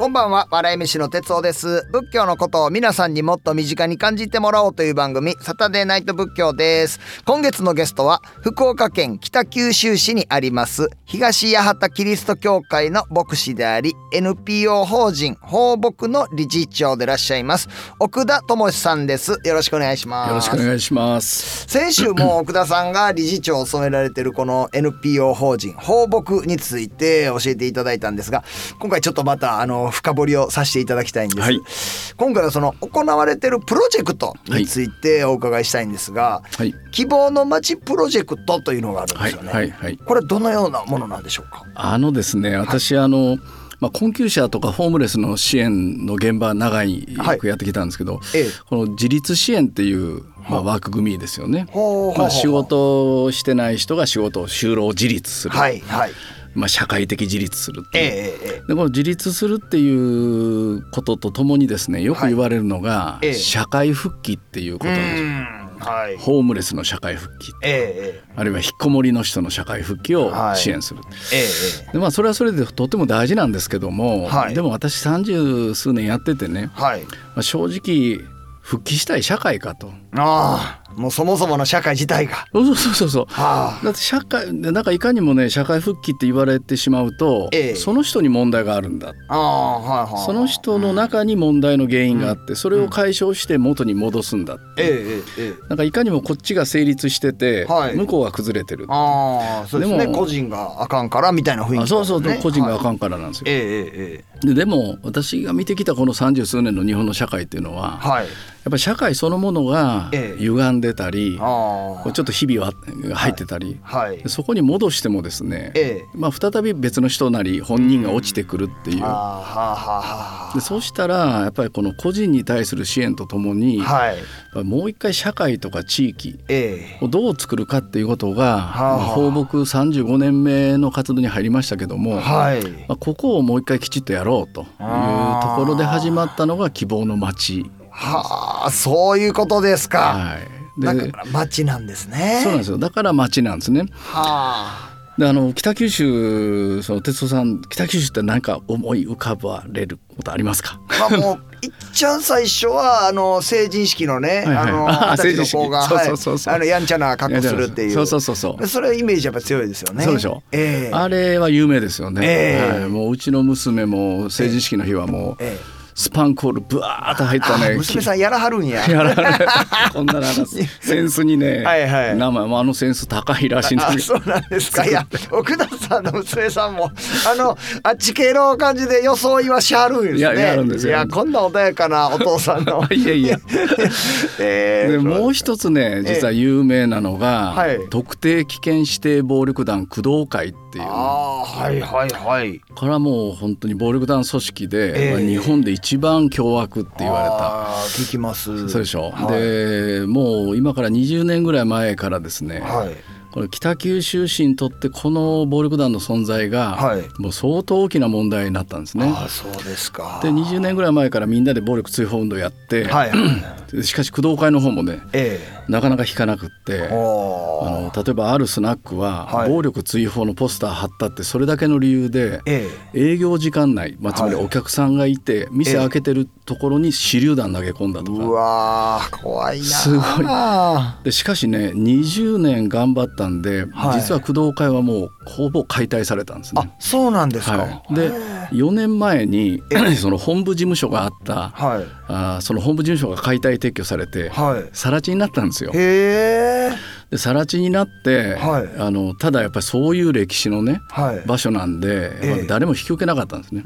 こんばんは。笑い飯の哲夫です。仏教のことを皆さんにもっと身近に感じてもらおうという番組サタデーナイト仏教です。今月のゲストは福岡県北九州市にあります東八幡キリスト教会の牧師であり NPO 法人放牧の理事長でいらっしゃいます奥田智さんです。よろしくお願いします。よろしくお願いします。先週も奥田さんが理事長を務められているこの NPO 法人放牧について教えていただいたんですが今回ちょっとまたあの深掘りをさせていただきたいんです、はい今回はその行われているプロジェクトについてお伺いしたいんですが、はい。希望の街プロジェクトというのがあるんではい。すよね、はい。はい。これどのようなものなんでしょうか？あのですね、私、あの。まあ、困窮者とかホームレスの支援の現場長いはいくやってきたんですけど、ええこの自立支援っていう、まあ、枠組みですよね。まあ、仕事をしてない人が仕事を就労自立する、はいはいまあ、社会的自立するってえいう。えええでこの自立するっていうこととともにですねよく言われるのが、ええ。社会復帰っていうことうです。んはい。ホームレスの社会復帰ええあるいは引きこもりの人の社会復帰をはい。支援する、えええでまあそれはそれでとても大事なんですけども、はい。でも私三十数年やっててね、えはい。まあ、正直復帰したい社会かと。ああもうそもそもの社会自体が。そうそうそうそう。はあ。だって社会でなんかいかにもね社会復帰って言われてしまうと、ええ。その人に問題があるんだ。ああはいはいその人の中に問題の原因があってそれを解消して元に戻すんだって、ええええええ。なんかいかにもこっちが成立してて、はい。向こうが崩れてるああそうですね。個人があかんからみたいな雰囲気あそうそう、ね個人があかはいんからなんですよ。えええええででも私が見てきたこの三十数年の日本の社会っていうのは、えはい。やっぱり社会そのものがええ。歪んでたり、あこうちょっとひびは入ってたり、あはい。でそこに戻してもですね、ええ。まあ、再び別の人なり本人が落ちてくるっていう。ああはあはあはでそうしたらやっぱりこの個人に対する支援とともに、あはい。もう一回社会とか地域ええ。をどう作るかっていうことが、はあ。まあ放牧35年目の活動に入りましたけども、はい。まあ、ここをもう一回きちっとやろうというところで始まったのが希望の街。はあそういうことですか。はい、だでから町なんですね。そうなんですよ。だから町なんですね。はあであの北九州その哲夫さん北九州って何か思い浮かばれることありますか？まあもういっちゃん最初はあの成人式のね、はいはい。あのあ二十歳の子があのやんちゃな格好するっていう。そうそうそうそう。それイメージやっぱ強いですよね。そうでしょ？ええ。あれは有名ですよね、ええ。はい、もううちの娘も成人式の日はもうええスパンコールブワーッと入ったあね娘さんやらはるんや。やられこんななんか センスにねはいはい。名前もあのセンス高いらしいんですそうなんですか。いや 奥田さんの娘さんもあのあっち系の感じで装いはしはるんですね。いややるんですよ。いやこんな穏やかなお父さんの。いやいや。えーでもう一つね実は有名なのが、はい。特定危険指定暴力団工藤会っていう。ああはいはいはい。これはもう本当に暴力団組織で、ええ。まあ日本で一番凶悪って言われた。聞きます。そうでしょ、はい。でもう今から20年ぐらい前からですね、はいこれ北九州市にとってこの暴力団の存在が、はい。もう相当大きな問題になったんですね。ああそうですか。で20年ぐらい前からみんなで暴力追放運動やって、はいでしかし工藤会の方もねえなかなか引かなくってあー。の例えばあるスナックは、はい。暴力追放のポスター貼ったってそれだけの理由でえ営業時間内、まあ、つまりはい。お客さんがいて、店開けてるところに手榴弾投げ込んだとか、えうわー怖いなすごい。はでしかしね20年頑張ったんで、はい。実は工藤会はもうほぼ解体されたんですね。あ。そうなんですか、はい、で4年前に その本部事務所があったはい。あーその本部事務所が解体撤去されてはい。更地になったんですよ。へえで更地になって、はい。あのただやっぱりそういう歴史のねはい。場所なんで、誰も引き受けなかったんですね。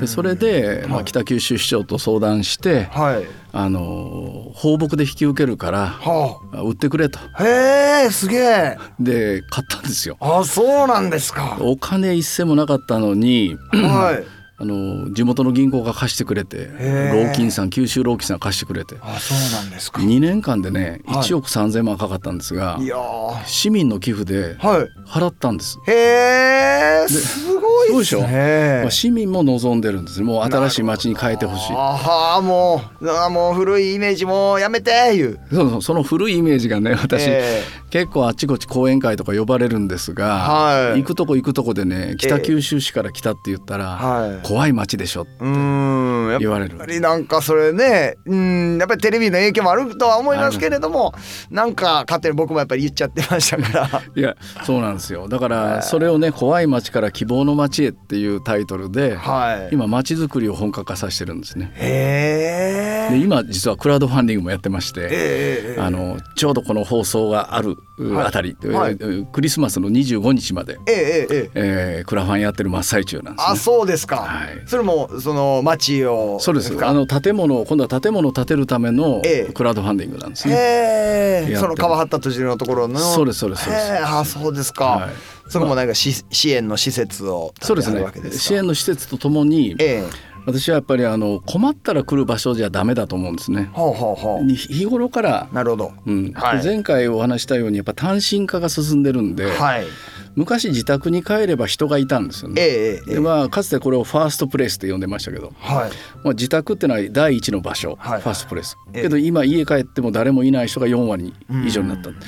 でそれで、まあ、北九州市長と相談して、はい。あの放牧で引き受けるからはあ。売ってくれと。あへえすげえ。で買ったんですよ。あそうなんですか。お金一銭もなかったのにはい あの地元の銀行が貸してくれて老金さん九州老金さんが貸してくれて。あそうなんですか。2年間でねはい。1億3,000万かかったんですが、いやー。市民の寄付ではい。払ったんです。へえすごいいですねまあ市民も望んでるんですね。もう新しい街に変えてほしい。ああもうあーもう古いイメージもうやめていう。そうそうその古いイメージがね私、え結構あっちこっち講演会とか呼ばれるんですが、はい。行くとこ行くとこでね北九州市から来たって言ったら、はい。怖い街でしょっ言われる。ぱりなんかそれねうんやっぱりテレビの影響もあるとは思いますけれどもなんか勝手に僕もやっぱり言っちゃってましたから。いやそうなんですよ。だからそれをね「怖い街から希望の街へ」っていうタイトルで、はい。今街づくりを本格化させてるんですね。へえ。で今実はクラウドファンディングもやってまして、ええあのちょうどこの放送があるはいあたり、はい。えークリスマスの25日まで、ええええええ。えークラファンやってる真っ最中なんですあね。そうですか、はい。それもその町をそうです。か？あの建物を今度は建物を建てるためのええ。クラウドファンディングなんですね。へえ。やってるその川端土地のところの。そうですそうです。そうですあそうですか、はい。そこもなんかし支援の施設をそうですね。支援の施設とともにええ私はやっぱりあの困ったら来る場所じゃダメだと思うんですね。ほうほうほう。に日頃からなるほど、うん。はい。前回お話したようにやっぱ単身化が進んでるんで、はい。昔自宅に帰れば人がいたんですよね。ええでまあ、かつてこれをファーストプレイスって呼んでましたけど、はい。まあ、自宅ってのは第一の場所、はいファーストプレイス、ええ。けど今家帰っても誰もいない人が4割以上になった、はい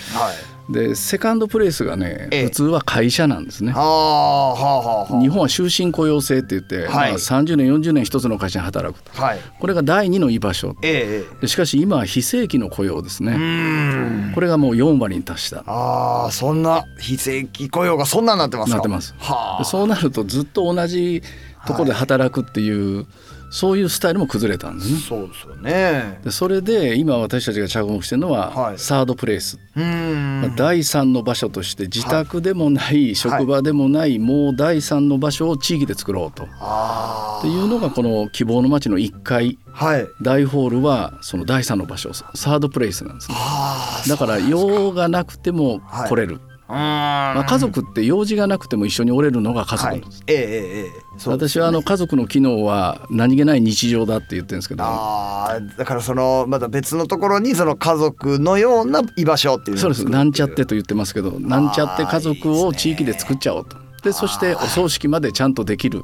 でセカンドプレイスがね、ええ。普通は会社なんですね。は。あはあ日本は終身雇用制って言って、はい。まあ、30年40年一つの会社に働くと。あはい。これが第二の居場所。えええでしかし今は非正規の雇用ですね、これがもう4割に達した。ああそんな非正規雇用がそんなになってますか？なってます。はあ。でそうなるとずっと同じところで働くっていう、そういうスタイルも崩れたんですね。そうですよね。でそれで今私たちが着目してるのは、はい。サードプレイス、まあ第三の場所として自宅でもない、職場でもない、もう第三の場所を地域で作ろうと。あっていうのがこの希望の街の1階。あはい。大ホールはその第三の場所サードプレイスなんですね。あだから用がなくても来れる、あままあ、家族って用事がなくても一緒におれるのが家族はいなんです、ええええええ。そうです私はあの家族の機能は何気ない日常だって言ってるんですけど。あーだからそのまた別のところにその家族のような居場所っていうのそうです。なんちゃってと言ってますけどなんちゃって家族を地域で作っちゃおうと。でそしてお葬式までちゃんとできる。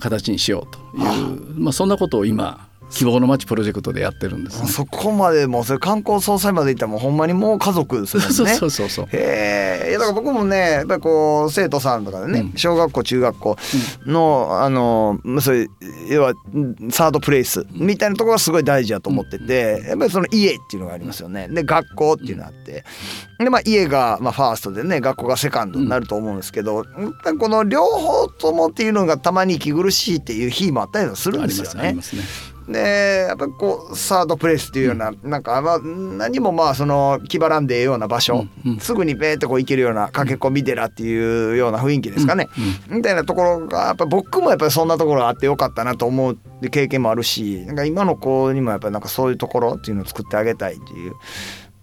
形にしようという、まあ、そんなことを今希望の街プロジェクトでやってるんです、ね、そこまでもうそれ観光総裁まで行ったらもうほんまにもう家族ですね。そうそうそうそう。へえいやだから僕もねやっぱりこう生徒さんとかでね、うん。小学校中学校の、あのそういう要はうんサードプレイスみたいなところがすごい大事だと思ってて、やっぱりその家っていうのがありますよね。で学校っていうのがあって。でまあ家がまあファーストでね学校がセカンドになると思うんですけど、この両方ともっていうのがたまに息苦しいっていう日もあったりはするんですよねありま。すねでやっぱりこうサードプレイスっていうような、なんかまあ何もまあその気張らんでええような場所、うんうん。すぐにベーってこう行けるような駆け込み寺っていうような雰囲気ですかね、みたいなところがやっぱ僕もやっぱりそんなところがあってよかったなと思う経験もあるしなんか今の子にもやっぱりなんかそういうところっていうのを作ってあげたいっていう。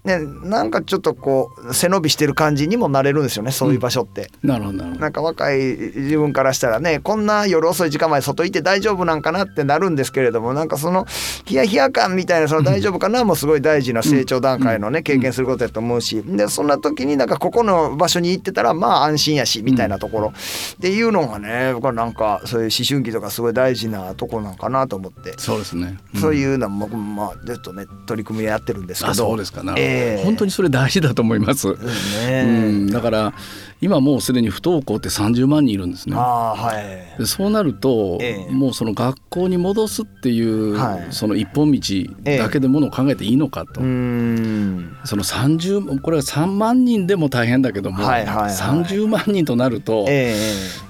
ね、なんかちょっとこう背伸びしてる感じにもなれるんですよねそういう場所って。なるほどなるほど。なんか若い自分からしたらねこんな夜遅い時間まで外行って大丈夫なんかなってなるんですけれどもなんかそのヒヤヒヤ感みたいなその大丈夫かなもすごい大事な成長段階のね経験することやと思うしでそんな時になんかここの場所に行ってたらまあ安心やしみたいなところ。っていうのがね僕はなんかそういう思春期とかすごい大事なとこなんかなと思って。そうですね、うん。そういうのもまあずっとね取り組みやってるんですけど。あそうですか。なるほど、ええ本当にそれ大事だと思います、ね、うん、だから今もうすでに不登校って30万人いるんですね。はい。でそうなると、ええ。もうその学校に戻すっていう、はい。その一本道だけでものを考えていいのかと、うーん。その30これは3万人でも大変だけども、はいはいはい。30万人となると、え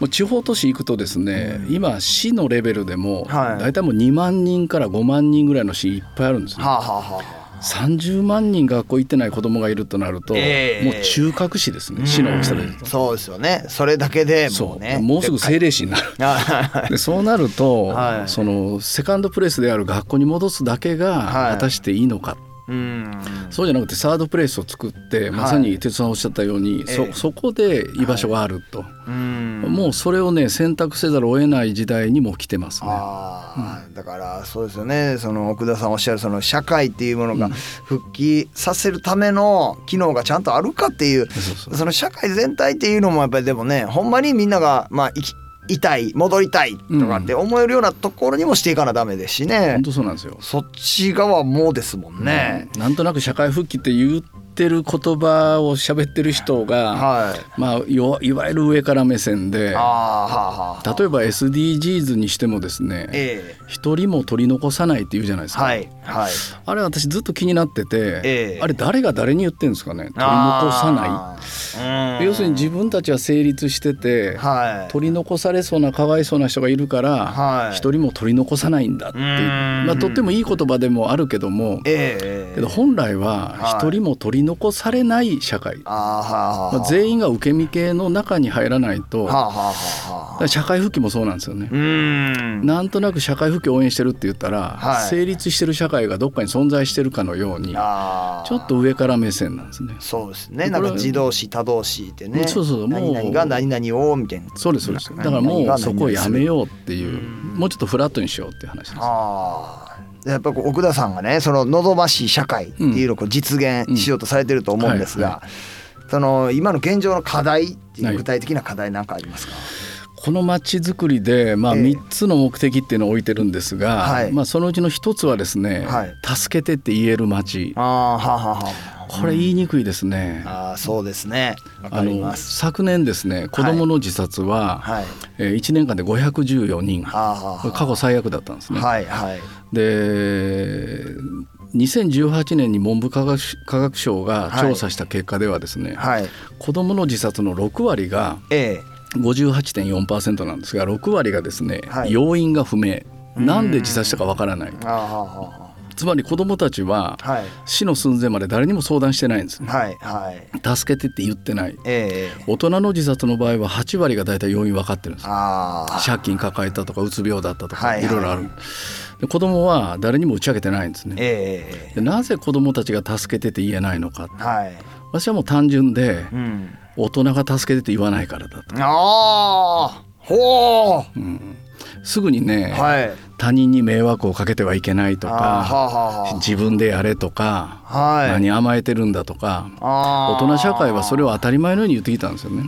もう地方都市行くとですね、今市のレベルでも、はい。大体もう2万人から5万人ぐらいの市いっぱいあるんですね。はあはあ30万人学校行ってない子供がいるとなると、ええ。もう中核市ですね市の大きさで。そうですよね。それだけでもそう。うねもうすぐ政令市になる。はでそうなると、はい。そのセカンドプレイスである学校に戻すだけがはい。果たしていいのか、いうん。そうじゃなくてサードプレイスを作ってまさに哲さんおっしゃったように、ええ。そそこで居場所があると、うんもうそれをね選択せざるを得ない時代にも来てますね。ああ、だからそうですよね。その奥田さんおっしゃるその社会っていうものが復帰させるための機能がちゃんとあるかっていう、そうそうその社会全体っていうのもやっぱりでもねほんまにみんながまあ生き痛い戻りたいとかって思えるようなところにもしていかなダメですしね、本当そうなんですよ。そっち側もですもんね、うん。なんとなく社会復帰って言ってる言葉を喋ってる人が、はい。まあよいわゆる上から目線で例えば SDGs にしてもですねえ一人も取り残さないって言うじゃないですか、えはいはい。あれ私ずっと気になってて、ええ。あれ誰が誰に言ってるんですかね？取り残さない。要するに自分たちは成立してて、はい。取り残されそうなかわいそうな人がいるからはい。一、人も取り残さないんだってまあ、とってもいい言葉でもあるけどもええけど本来ははい。一人も取り残されない社会、はあはあまあ、全員が受け身系の中に入らないと、社会復帰もそうなんですよね。うん。なんとなく社会復帰を応援してるって言ったら、はい。成立してる社会がどっかに存在してるかのようにちょっと上から目線なんですね。そうですね。なんか自動詞他動詞ってねそうそうもう何々が何々をみたいな。そうですそうです。だからもがうそこをやめうようっていううん。もうちょっとフラットにしようっていう話です。ああやっぱこう奥田さんがねその望ましい社会っていうのをこう実現しようとされてると思うんですがその今の現状の課題っていはい。う具体的な課題なんかありますか？この街づくりで、まあ、ええ。3つの目的っていうのを置いてるんですが、はい。まあ、そのうちの1つはですね、はい。助けてって言える街。ああはあはあはこれ言いにくいですね。あああそうですね。あの昨年ですね子どもの自殺は、はい。えー1年間で514人。はあはあこれ過去最悪だったんですね。はいはい。で2018年に文部科学省が調査した結果ではですね、はい。子どもの自殺の6割がえ58.4%なんですが6割がですね、はい。要因が不明。なんで自殺したかわからない。えあつまり子どもたちはあはい。死の寸前まで誰にも相談してないんです。ねはいはい。助けてって言ってない。ええ大人の自殺の場合は8割が大体要因分かってるんです。借金抱えたとかうつ病だったとか、はいはい。いろいろある。で子供は誰にも打ち明けてないんですね。ええでなぜ子供たちが助けてって言えないのか。はい。私はもう単純でうん。大人が助けてって言わないからだと、ああほうんすぐにね、うはい。他人に迷惑をかけてはいけないとかはあは自分でやれとか、あはい。何甘えてるんだとか大人社会はそれを当たり前のように言ってきたんですよね。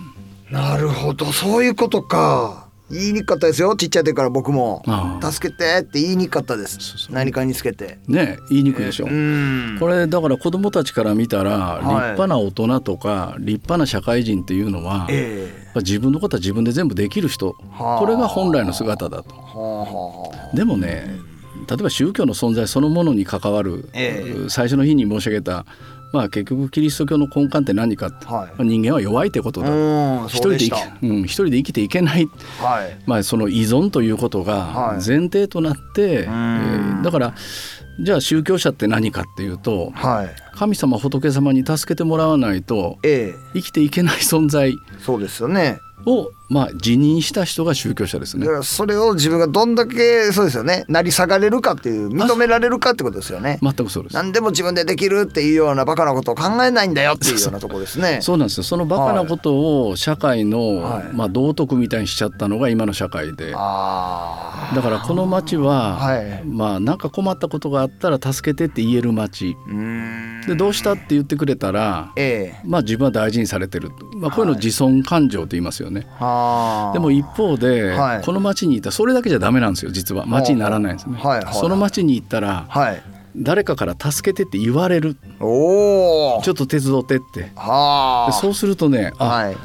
なるほどそういうことか言いにくかったですよちっちゃい時から僕も。助けてって言いにくかったです。何かにつけて。ね言いにくいでしょ。うん。これだから子どもたちから見たらはい。立派な大人とか立派な社会人っていうのは、ええ。やっぱ自分のことは自分で全部できる人。はあ。これが本来の姿だと。でもね例えば宗教の存在そのものに関わる、ええ。最初の日に申し上げた、まあ、結局キリスト教の根幹って何かって、はい。まあ人間は弱いってことだ、一人で生きそうん、一人で生きていけない、はい。まあ、その依存ということがはい。前提となって、えん。ーだからじゃあ宗教者って何かっていうとはい。神様仏様に助けてもらわないとええ。生きていけない存在そうですよね。を、まあ、辞任した人が宗教者ですね。だか。らそれを自分がどんだけそうですよね。成り下がれるかっていう認められるかってことですよね。全くそうです。何でも自分でできるっていうようなバカなことを考えないんだよっていうようなところですね。そうなんですよ。そのバカなことを社会の、はい。まあ、道徳みたいにしちゃったのが今の社会で。あだからこの町は、はい。まあなんか困ったことがあったら助けてって言える町。でどうしたって言ってくれたら、ええ。まあ、自分は大事にされてる、まあ、こういうのを自尊感情と言いますよね。はあでも一方で、はい。この町に行ったらそれだけじゃダメなんですよ実は。町にならないんですね。はいはいはい。その町に行ったらはい。誰かから助けてって言われる。ちょっと手伝ってって。そうするとねあ、はい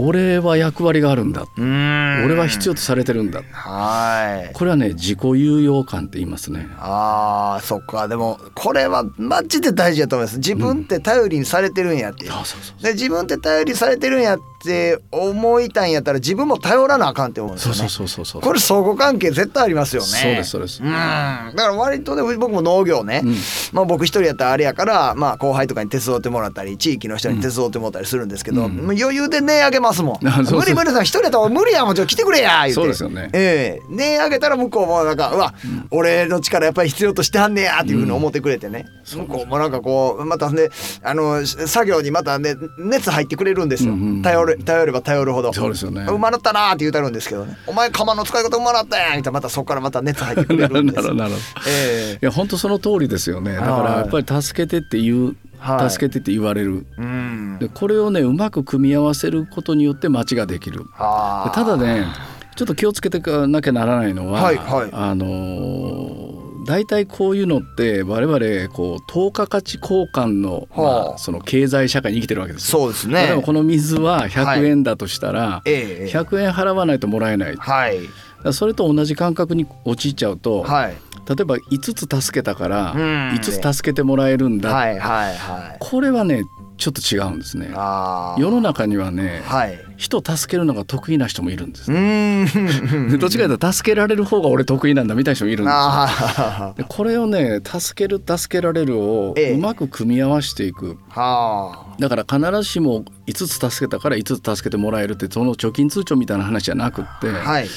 俺は役割があるんだ。俺は必要とされてるんだ。はい。これはね自己有用感って言いますね。あーそっか。でもこれはマジで大事だと思います。自分って頼りにされてるんやって。いう、そうそうそう。で自分って頼りされてるんやって思いたいんやったら自分も頼らなあかんって思うんですよね。そうそうそうそうこれ相互関係絶対ありますよね。そうですそうです。うん。だから割とね僕も農業ね、うん。まあ僕一人やったらあれやからまあ後輩とかに手伝ってもらったり地域の人に手伝ってもらったりするんですけど、うん。余裕で値上げますもん、無理無理さん一人やったら無理やもんちょっと来てくれや言うて。そうですよね。ええ。値上げたら向こうもなんかうわ、俺の力やっぱり必要としてはんねやっていうふうに思ってくれてね、向こうもなんかこうまたねあの作業にまたね熱入ってくれるんですよ、うんうん頼る頼れば頼るほど。そうですよね。うまなったなーって言うたるんですけどね。お前釜の使い方うまなったやんみたいなまたそこからまた熱入ってくれるんです なるほどなるほど。ええ。いや本当その通りですよね。だからはいやっぱり助けてって言う、はい助けてって言われる。うん。でこれをねうまく組み合わせることによって街ができる。ただねちょっと気をつけていかなきゃならないのは、はいはい。あのー大体こういうのって我々こう等価価値交換の,、はあ。まあ、その経済社会に生きてるわけですよ。そうです例えこの水は100円だとしたら、ええ100円払わないともらえない。はい。らそれと同じ感覚に陥っちゃうと、はい例えば5つ助けたからうん。5つ助けてもらえるんだ、はいはいはい。これはねちょっと違うんですね。世の中にはね、はい。人を助けるのが得意な人もいるんですう。ーん。で どっちかというと助けられる方が俺得意なんだみたいな人もいるんですでこれをね助ける助けられるをええ。うまく組み合わせていく。ーはだから必ずしも5つ助けたから5つ助けてもらえるってその貯金通帳みたいな話じゃなくって、あはい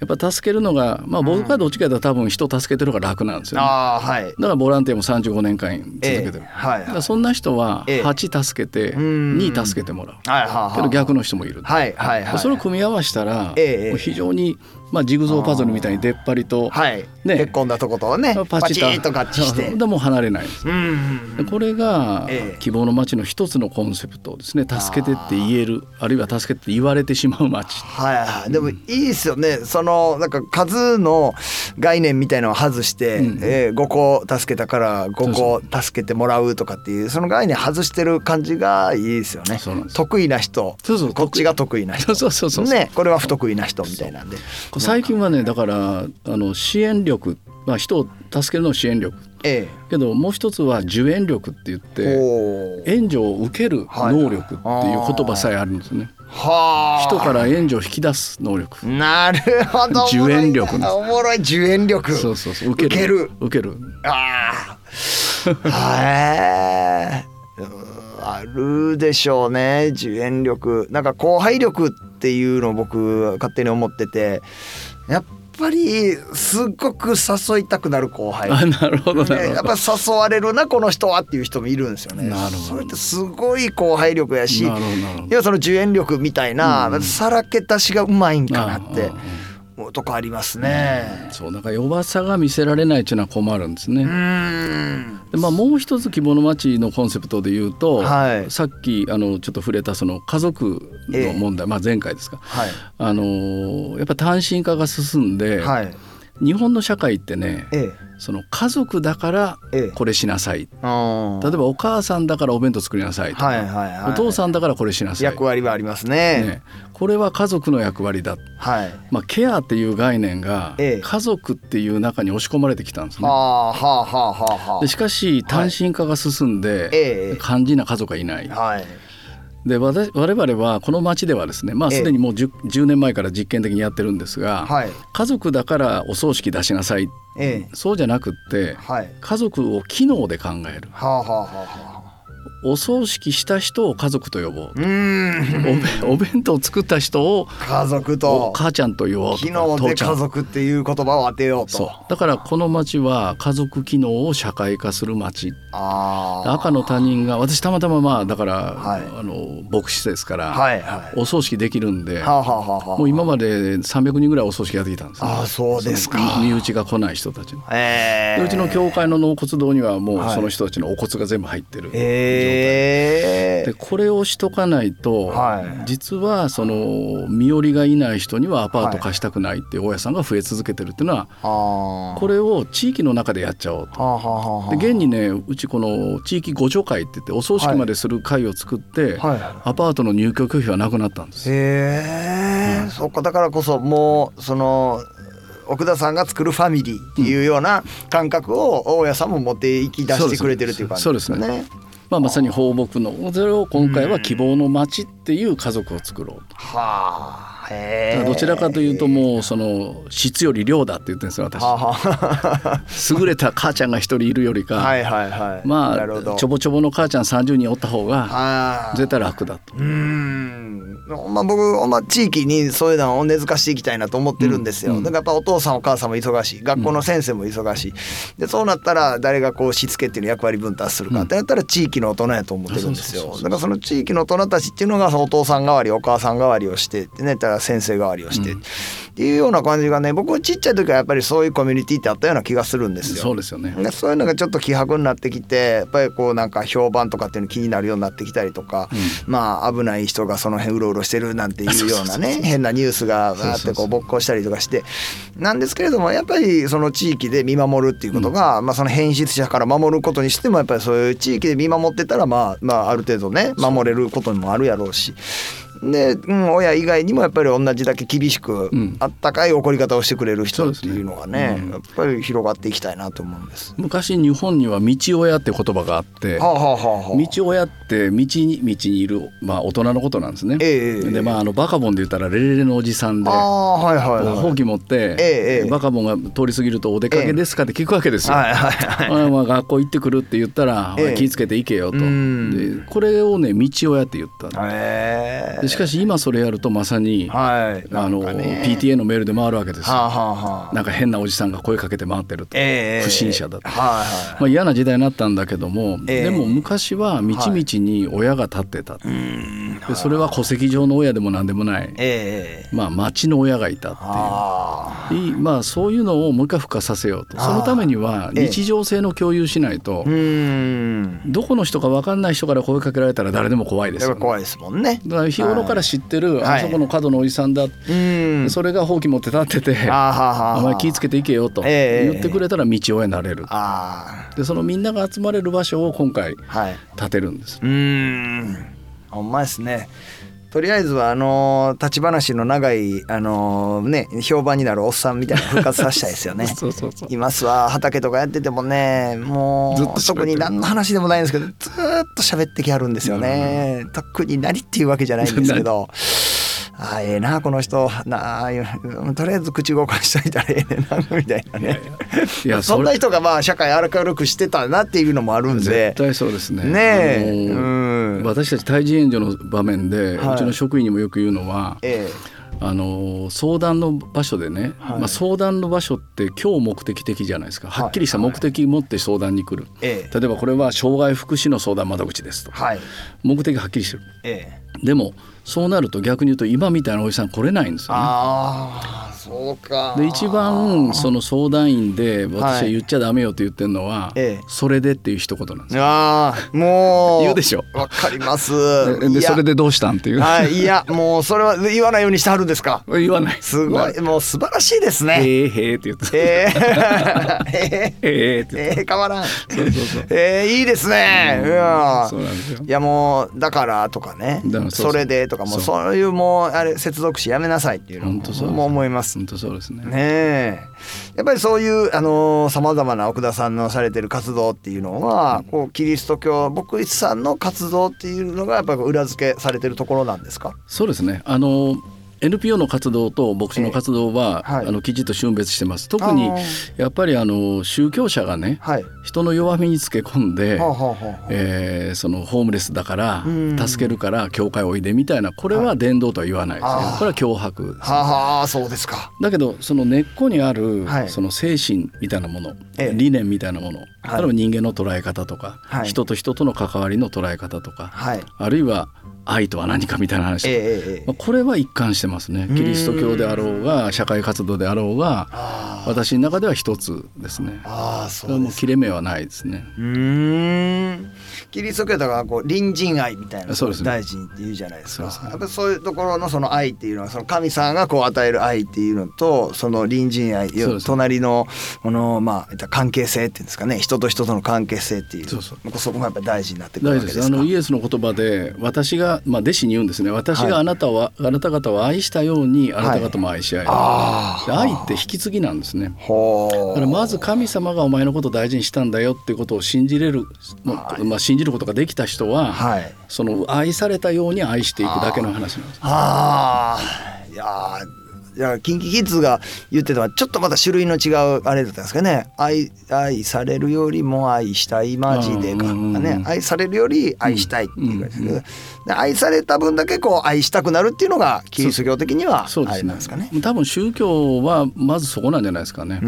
やっぱ助けるのがまあ僕はどっちかというと多分人を助けてる方が楽なんですよ、ね。ああはい。だからボランティアも35年間続けてる。ええはい。だからそんな人はええ。8助けてん。2助けてもらう。はいはいけど逆の人もいる。はいはいはいそれを組み合わせたら、ええ。もう非常に、まあ、ジグゾーパズルみたいに出っ張りと、はい。ね。結婚だとことをねパチッと。合致してでもう離れない。んです。うん。でこれがええ。希望の街の一つのコンセプトですね。助けてって言えるあるいは助けてって言われてしまう街。はいはいでもいいですよね。そのなんか数の概念みたいのを外して、うんえー5個助けたから5個助けてもらうとかっていうその概念外してる感じがいいですよね。そうなんです得意な人。そうそう。こっちが得意な人。そうそうそうそう。ね。これは不得意な人みたいなんで最近はねだからあの支援力、まあ、人を助けるの支援力。えけどもう一つは受援力って言っえて援助を受ける能力っていう言葉さえあるんですね。はあ。人から援助を引き出す能力。なるほど。受援力ねおもろい。受援力。そうそうそう。受受ける。受ける。ああへえあるでしょうね。受援力。なんか後輩力っていうのを僕勝手に思ってて。やっぱりすっごく誘いたくなる後輩。あなるほどなるほど。ねやっぱ誘われるなこの人はっていう人もいるんですよね。なるほど。それってすごい後輩力やし要はその受援力みたいな、うん。さらけ出しがうまいんかなって。うとこありますね。そうだから弱さが見せられないっていうのは困るんですね。でまあ、もう一つ希望の街のコンセプトで言うと、はい。さっきあのちょっと触れたその家族の問題、まあ、前回ですか、はい。あのやっぱ単身化が進んで、はい。日本の社会ってねええその家族だからええ。これしなさい、あ例えばお母さんだからお弁当作りなさいとか、はいはいはい。お父さんだからこれしなさい、役割はありますね。ね、これは家族の役割だ、はい。まあ、ケアっていう概念がええ。家族っていう中に押し込まれてきたんですね。はあはあはあはあ。はでしかし単身化が進んで、ええ肝心な家族がいない。あはいで私我々はこの町ではですねまあええ。すでにもう 10, 10年前から実験的にやってるんですが、はい。家族だからお葬式出しなさい。ええ。そうじゃなくってはい。家族を機能で考える。はあはあはあはあお葬式した人を家族と呼ぼう。うーん。お弁当を作った人を家族おと母ちゃんと言おうと機か能で家族っていう言葉を当てようそう。とだからこの町は家族機能を社会化する町。ああ赤の他人が私たまたままあだから、はい。あの牧師ですから、はいはい。お葬式できるんで、はあはあもう今まで300人ぐらいお葬式やってきたんですねああそうですか。身内が来ない人たちの。ええでうちの教会の納骨堂にはもうはい。その人たちのお骨が全部入ってる。状態、ええでこれをしとかないと、はい。実はその身寄りがいない人にはアパート貸したくないっていう大家さんが増え続けてるっていうのはああこれを地域の中でやっちゃおうと。で現にねうちこの地域互助会って言ってお葬式までする会を作って、はいアパートの入居拒否はなくなったんです。へえ、そっか。だからこそもうその奥田さんが作るファミリーっていうような感覚を大家さんも持っていき出してくれてるっていう感じですよそうね。まあ、まさに放牧のそれを今回は希望の町っていう家族を作ろうと。はどちらかというともうその質より量だって言ってるんですよ私。優れた母ちゃんが一人いるよりか、あはいはいはい。まあちょぼちょぼの母ちゃん30人おった方が絶対楽だと。うーんまあ僕、まあ、地域にそういうのを根付かしていきたいなと思ってるんですよ、うん。だからやっぱお父さんお母さんも忙しい。学校の先生も忙しい、でそうなったら誰がこうしつけっていうの役割分担するか。ってなったら地域の大人やと思ってるんですよ。だからその地域の大人たちっていうのがお父さん代わりお母さん代わりをしてってねだから先生代わりをして、うんっていうような感じがね僕はちっちゃい時はやっぱりそういうコミュニティってあったような気がするんですよ。そうですよね。でそういうのがちょっと希薄になってきてやっぱりこうなんか評判とかっていうの気になるようになってきたりとか、まあ危ない人がその辺うろうろロしてるなんていうようなね 変なニュースがバーってこう勃興したりとかして。なんですけれどもやっぱりその地域で見守るっていうことが、まあその変質者から守ることにしてもやっぱりそういう地域で見守ってたらまあまあある程度ね守れることもあるやろうし。で、うん、親以外にもやっぱり同じだけ厳しく、うん、あったかい怒り方をしてくれる人っていうのがね、ねうん、やっぱり広がっていきたいなと思うんです。昔日本には道親って言葉があって、はあはあはあ、道親って道に道にいる、まあ、大人のことなんですね、えー、でまああのバカボンで言ったらレレレのおじさんで、はいはいはい、ほうき持って、えー、バカボンが通り過ぎると「お出かけですか?」って聞くわけですよ。はいはいはい、まあ、学校行ってくるって言ったら「気ぃつけて行けよと」でこれをね道親って言った、え。ー、しかし今それやるとまさに、はい、あの PTA のメールで回るわけですよ、はあはあ、なんか変なおじさんが声かけて回ってると、えー、不審者だと、はいはい、まあ、嫌な時代になったんだけども、えー、でも昔は道々に親が立ってた、はい、でそれは戸籍上の親でも何でもない、えー、まあ、町の親がいたっていう。まあ、そういうのをもう一回復活させようと。そのためには日常性の共有しないと、どこの人か分かんない人から声かけられたら誰でも怖いですよ、ね、怖いですもんね。だから日頃から知ってる、あそこの角のおじさんだ、それがほうき持って立ってて「お前気ぃつけていけよ」と言ってくれたら道親になれる、でそのみんなが集まれる場所を今回建てるんです。うん。ほんまですねとりあえずはあの立ち話の長いあのね評判になるおっさんみたいな復活させたいですよね。そうそうそういますわ。畑とかやっててもねもう特に何の話でもないんですけどずっと喋ってきはるんですよね、うん、特に何っていうわけじゃないんですけど ああええなこの人。なあとりあえず口動かしといたらええねんなみたいなね。いやそんな人がまあ社会明るくしてたなっていうのもあるんで。絶対そうですね。ねえ、うん、私たち対人援助の場面で、はい、うちの職員にもよく言うのは、ええあの相談の場所でね、はい、まあ、相談の場所って今日目的的じゃないですか。はっきりした目的持って相談に来る、はい、例えばこれは障害福祉の相談窓口ですと、はい、目的がはっきりしてる、ええ、でもそうなると逆に言うと今みたいなおじさん来れないんですよね。あそうかで一番その相談員で私は言っちゃダメよと言ってるのは、はい、それでっていう一言なんですよ。あもう 言うでしょ。わかります。でそれでどうしたんっていう。はい、いやもうそれは言わないようにしてはるんですか？言わない。すごいもう素晴らしいですね。へえへえって言って。へえ へえへえ変わらん。そうそうそう。ええいいですね。うん、そうなんですよ。いやもうだからとかね。それでとかもうそういうもうあれ接続詞やめなさいっていうのも思います。本当そうですね。ねやっぱりそういうあのさまざまな奥田さんのされてる活動っていうのは、こうキリスト教牧師さんの活動っていうのがやっぱり裏付けされてるところなんですか？そうですね。あの NPO の活動と牧師の活動は、えーはい、あのきちっと峻別してます。特にやっぱりあの宗教者がね、はい、人の弱みにつけ込んで、えー、そのホームレスだから助けるから教会おいでみたいなこれは伝道とは言わないですね、はい、これは脅迫です、ね、はあそうですか。だけどその根っこにある、その精神みたいなもの、えー、理念みたいなもの、例えば人間の捉え方とか、人と人との関わりの捉え方とか、あるいは愛とは何かみたいな話、えー、これは一貫してますね。キリスト教であろうが社会活動であろうが私の中では一つですね。あそうもう切れ目はないですね。うん。キリスト教だからこう隣人愛みたいなそうです、ね、大事って言うじゃないですか。そう、ね、やっぱそういうところのその愛っていうのはその神様がこう与える愛っていうのとその隣人愛隣のこのまあ関係性っていうんですかね。人と人との関係性っていう。そうそう。そこもやっぱり大事になってくるわけですか。あのイエスの言葉で私がまあ、弟子に言うんですね。私があなたは、はい、あなた方を愛したようにあなた方も愛し合え、はい、愛って引き継ぎなんですね。だからまず神様がお前のことを大事にしたんだよっていうことを信じれる、まあ、信じることができた人は、はい、その愛されたように愛していくだけの話なんです。あいやいやキンキキッズが言ってたのはちょっとまた種類の違うあれだったんですかね。愛愛されるよりも愛したいマジでかね。愛されるより愛したいっていうかですけど、で愛された分だけこう愛したくなるっていうのがキリスト教的にはあれなんですかね。多分宗教はまずそこなんじゃないですかね。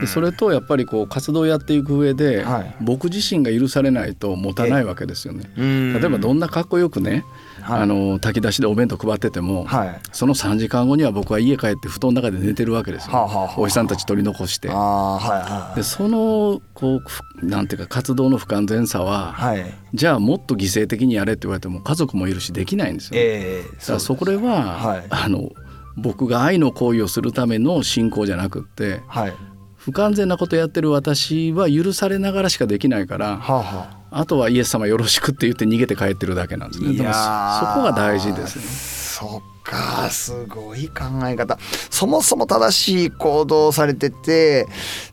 でそれとやっぱりこう活動をやっていく上で、はい、僕自身が許されないと持たないわけですよね。例えばどんなかっこよくねはい、あの炊き出しでお弁当配ってても、はい、その3時間後には僕は家帰って布団の中で寝てるわけですよ、はあはあ、おじさんたち取り残して。はいはい、でそのこうなんていうか活動の不完全さは、はい、じゃあもっと犠牲的にやれって言われても家族もいるしできないんですよ。えー、だからそこでは、はい、あの僕が愛の行為をするための信仰じゃなくって、はい、不完全なことやってる私は許されながらしかできないから、はあはあ、あとはイエス様よろしくって言って逃げて帰ってるだけなんですね。でもそこが大事ですね。そっかすごい考え方そもそも正しい行動をされてて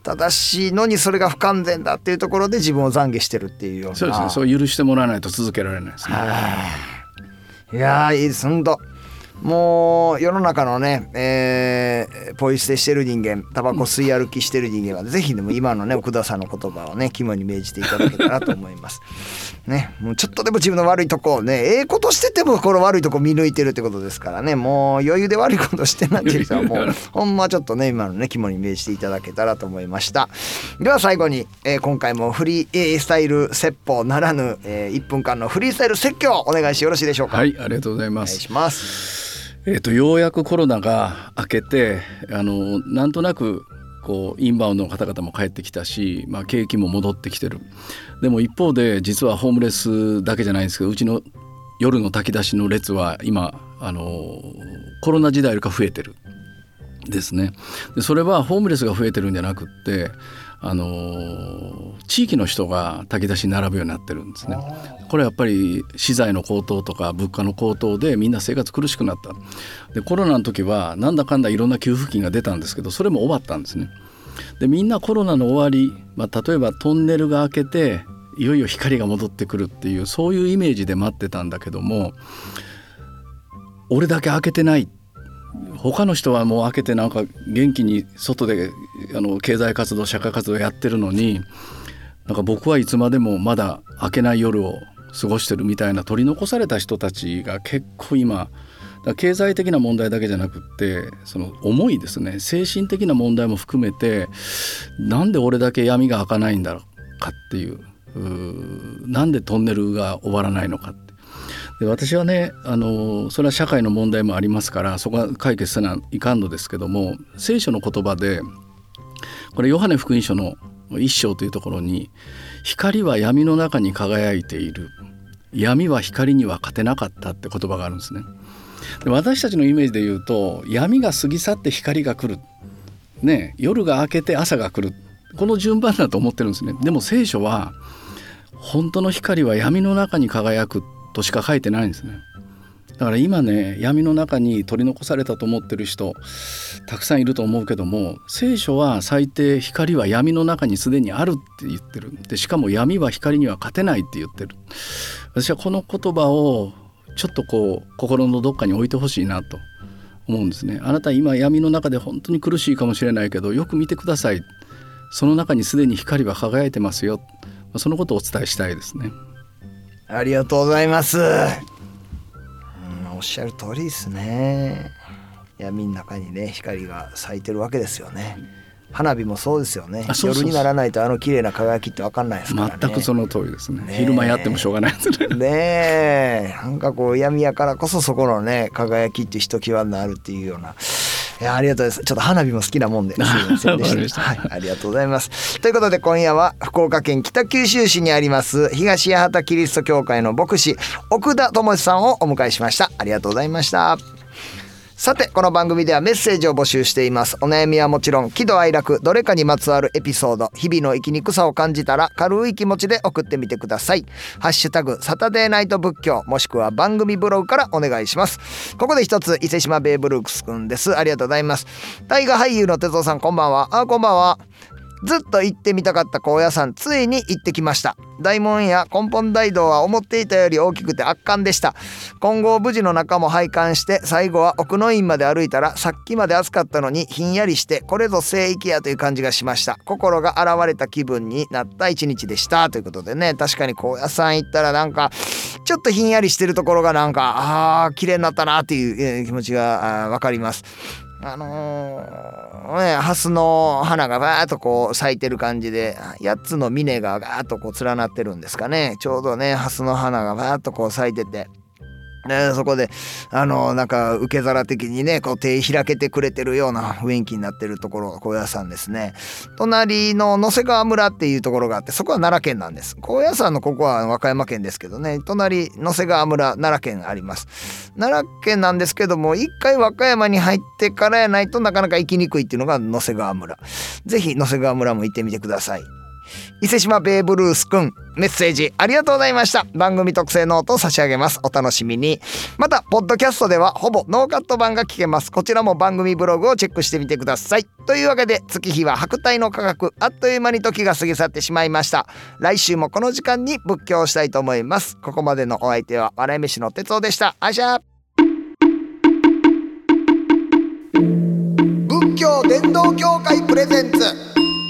正しいのにそれが不完全だっていうところで自分を懺悔してるっていうようなそうですねそう許してもらわないと続けられないですね。いやいいですほんともう世の中のね、えー、ポイ捨てしてる人間タバコ吸い歩きしてる人間はぜひでも今のね奥田さんの言葉をね肝に銘じていただけたらと思います。ね、もうちょっとでも自分の悪いとこをねええことしててもこの悪いとこ見抜いてるってことですからねもう余裕で悪いことしてないっていう人はもう ほんまちょっとね今のね肝に銘じていただけたらと思いました。では最後に、えー、今回もフリースタイル説法ならぬ、えー、1分間のフリースタイル説教お願いしてよろしいでしょうか？はいありがとうございます。お願いしますえーと、ようやくコロナが明けてあのなんとなくこうインバウンドの方々も帰ってきたし、まあ、景気も戻ってきてる。でも一方で実はホームレスだけじゃないんですけどうちの夜の炊き出しの列は今あのコロナ時代よりか増えてる。ですね。でそれはホームレスが増えてるんじゃなくってあの地域の人が炊き出しに並ぶようになってるんですね。これはやっぱり資材の高騰とか物価の高騰でみんな生活苦しくなった。でコロナの時はなんだかんだいろんな給付金が出たんですけどそれも終わったんですね。でみんなコロナの終わり、まあ、例えばトンネルが開けていよいよ光が戻ってくるっていうそういうイメージで待ってたんだけども俺だけ開けてないって他の人はもう開けてなんか元気に外であの経済活動社会活動やってるのになんか僕はいつまでもまだ開けない夜を過ごしてるみたいな取り残された人たちが結構今経済的な問題だけじゃなくってその思いですね。精神的な問題も含めてなんで俺だけ闇が開かないんだろうかっていううなんでトンネルが終わらないのかで私はねあのそれは社会の問題もありますからそこは解決せないかんのですけども聖書の言葉でこれヨハネ福音書の一章というところに「光は闇の中に輝いている闇は光には勝てなかった」って言葉があるんですね。で私たちのイメージで言うと闇が過ぎ去って光が来る、ね、夜が明けて朝が来るこの順番だと思ってるんですね。でも聖書は本当の光は闇の中に輝くとしか書いてないんですね。だから今ね闇の中に取り残されたと思ってる人たくさんいると思うけども聖書は最低光は闇の中にすでにあるって言ってる。でしかも闇は光には勝てないって言ってる。私はこの言葉をちょっとこう心のどっかに置いてほしいなと。思うんですね。あなた今闇の中で本当に苦しいかもしれないけどよく見てください。その中にすでに光は輝いてますよ。そのことをお伝えしたいですね。ありがとうございます、うん、おっしゃる通りですね。闇の中にね光が咲いてるわけですよね。花火もそうですよね。夜にならないとあの綺麗な輝きって分かんないですからね。全くその通りですね。昼間やってもしょうがないですねねえ。なんかこう闇やからこそそこのね輝きってひときわになるっていうようないやありがとうございます。ちょっと花火も好きなもんで、すみませんでした。はい、ありがとうございます。ということで今夜は福岡県北九州市にあります東八幡キリスト教会の牧師奥田智さんをお迎えしました。ありがとうございました。さてこの番組ではメッセージを募集しています。お悩みはもちろん喜怒哀楽どれかにまつわるエピソード日々の生きにくさを感じたら軽い気持ちで送ってみてください。ハッシュタグサタデーナイト仏教もしくは番組ブログからお願いします。ここで一つ伊勢島ベイブルークスくんです。ありがとうございます。大河俳優の哲夫さんこんばんは。あこんばんは。ずっと行ってみたかった高野山ついに行ってきました。大門や根本大道は思っていたより大きくて圧巻でした。金剛無事の中も拝観して最後は奥の院まで歩いたらさっきまで暑かったのにひんやりしてこれぞ聖域やという感じがしました。心が現れた気分になった一日でした。ということでね確かに高野山行ったらなんかちょっとひんやりしてるところがなんかああ綺麗になったなっていう気持ちがわかります。あのー、ね、ハスの花がバーッとこう咲いてる感じで8つの峰がガーッとこう連なってるんですかね。ちょうどねハスの花がバーッとこう咲いてて。ね、そこであのなんか受け皿的にねこう手開けてくれてるような雰囲気になってるところ高野山ですね。隣の野瀬川村っていうところがあってそこは奈良県なんです。高野山のここは和歌山県ですけどね。隣野瀬川村奈良県あります。奈良県なんですけども一回和歌山に入ってからやないとなかなか行きにくいっていうのが野瀬川村。是非野瀬川村も行ってみてください。伊勢島ベーブルースくんメッセージありがとうございました。番組特製ノートを差し上げます。お楽しみに。またポッドキャストではほぼノーカット版が聞けます。こちらも番組ブログをチェックしてみてください。というわけで月日は白帯の価格あっという間に時が過ぎ去ってしまいました。来週もこの時間に仏教したいと思います。ここまでのお相手は笑い飯の哲夫でした。あいしゃ仏教伝道協会プレゼンツ。